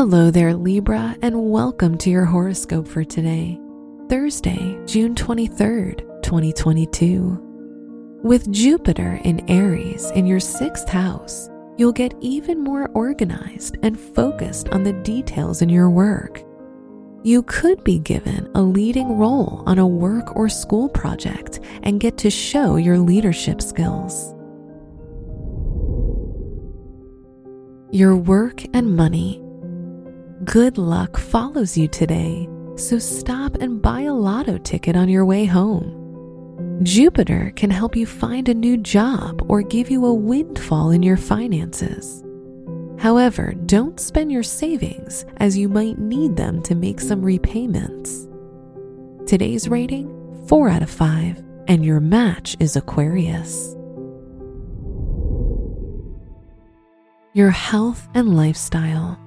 Hello there, Libra, and welcome to your horoscope for today, Thursday, June 23rd, 2022. With Jupiter in Aries in your sixth house, you'll get even more organized and focused on the details in your work. You could be given a leading role on a work or school project and get to show your leadership skills. Your work and money. Good luck follows you today, so stop and buy a lotto ticket on your way home. Jupiter can help you find a new job or give you a windfall in your finances. However, don't spend your savings as you might need them to make some repayments. Today's rating 4 out of 5, and your match is Aquarius. Your health and lifestyle.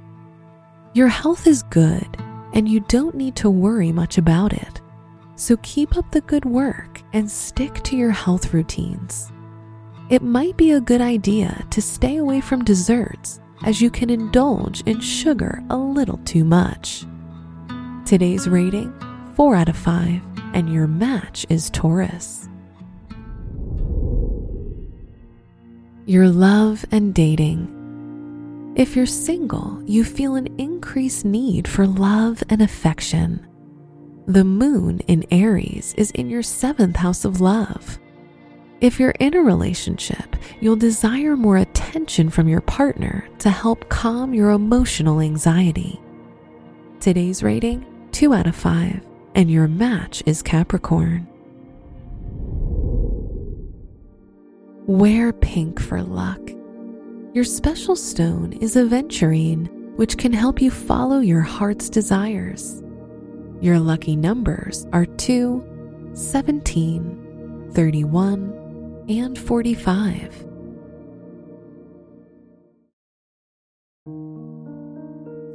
Your health is good, and you don't need to worry much about it. So keep up the good work and stick to your health routines. It might be a good idea to stay away from desserts as you can indulge in sugar a little too much. Today's rating 4 out of 5, and your match is Taurus. Your love and dating. If you're single, you feel an increased need for love and affection. The moon in Aries is in your seventh house of love. If you're in a relationship, you'll desire more attention from your partner to help calm your emotional anxiety. Today's rating 2 out of 5, and your match is Capricorn. Wear pink for luck. Your special stone is aventurine, which can help you follow your heart's desires. Your lucky numbers are 2, 17, 31, and 45.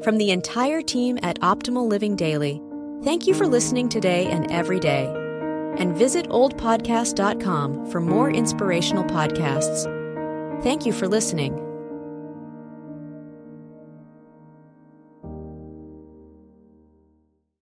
From the entire team at Optimal Living Daily, thank you for listening today and every day. And visit oldpodcast.com for more inspirational podcasts. Thank you for listening.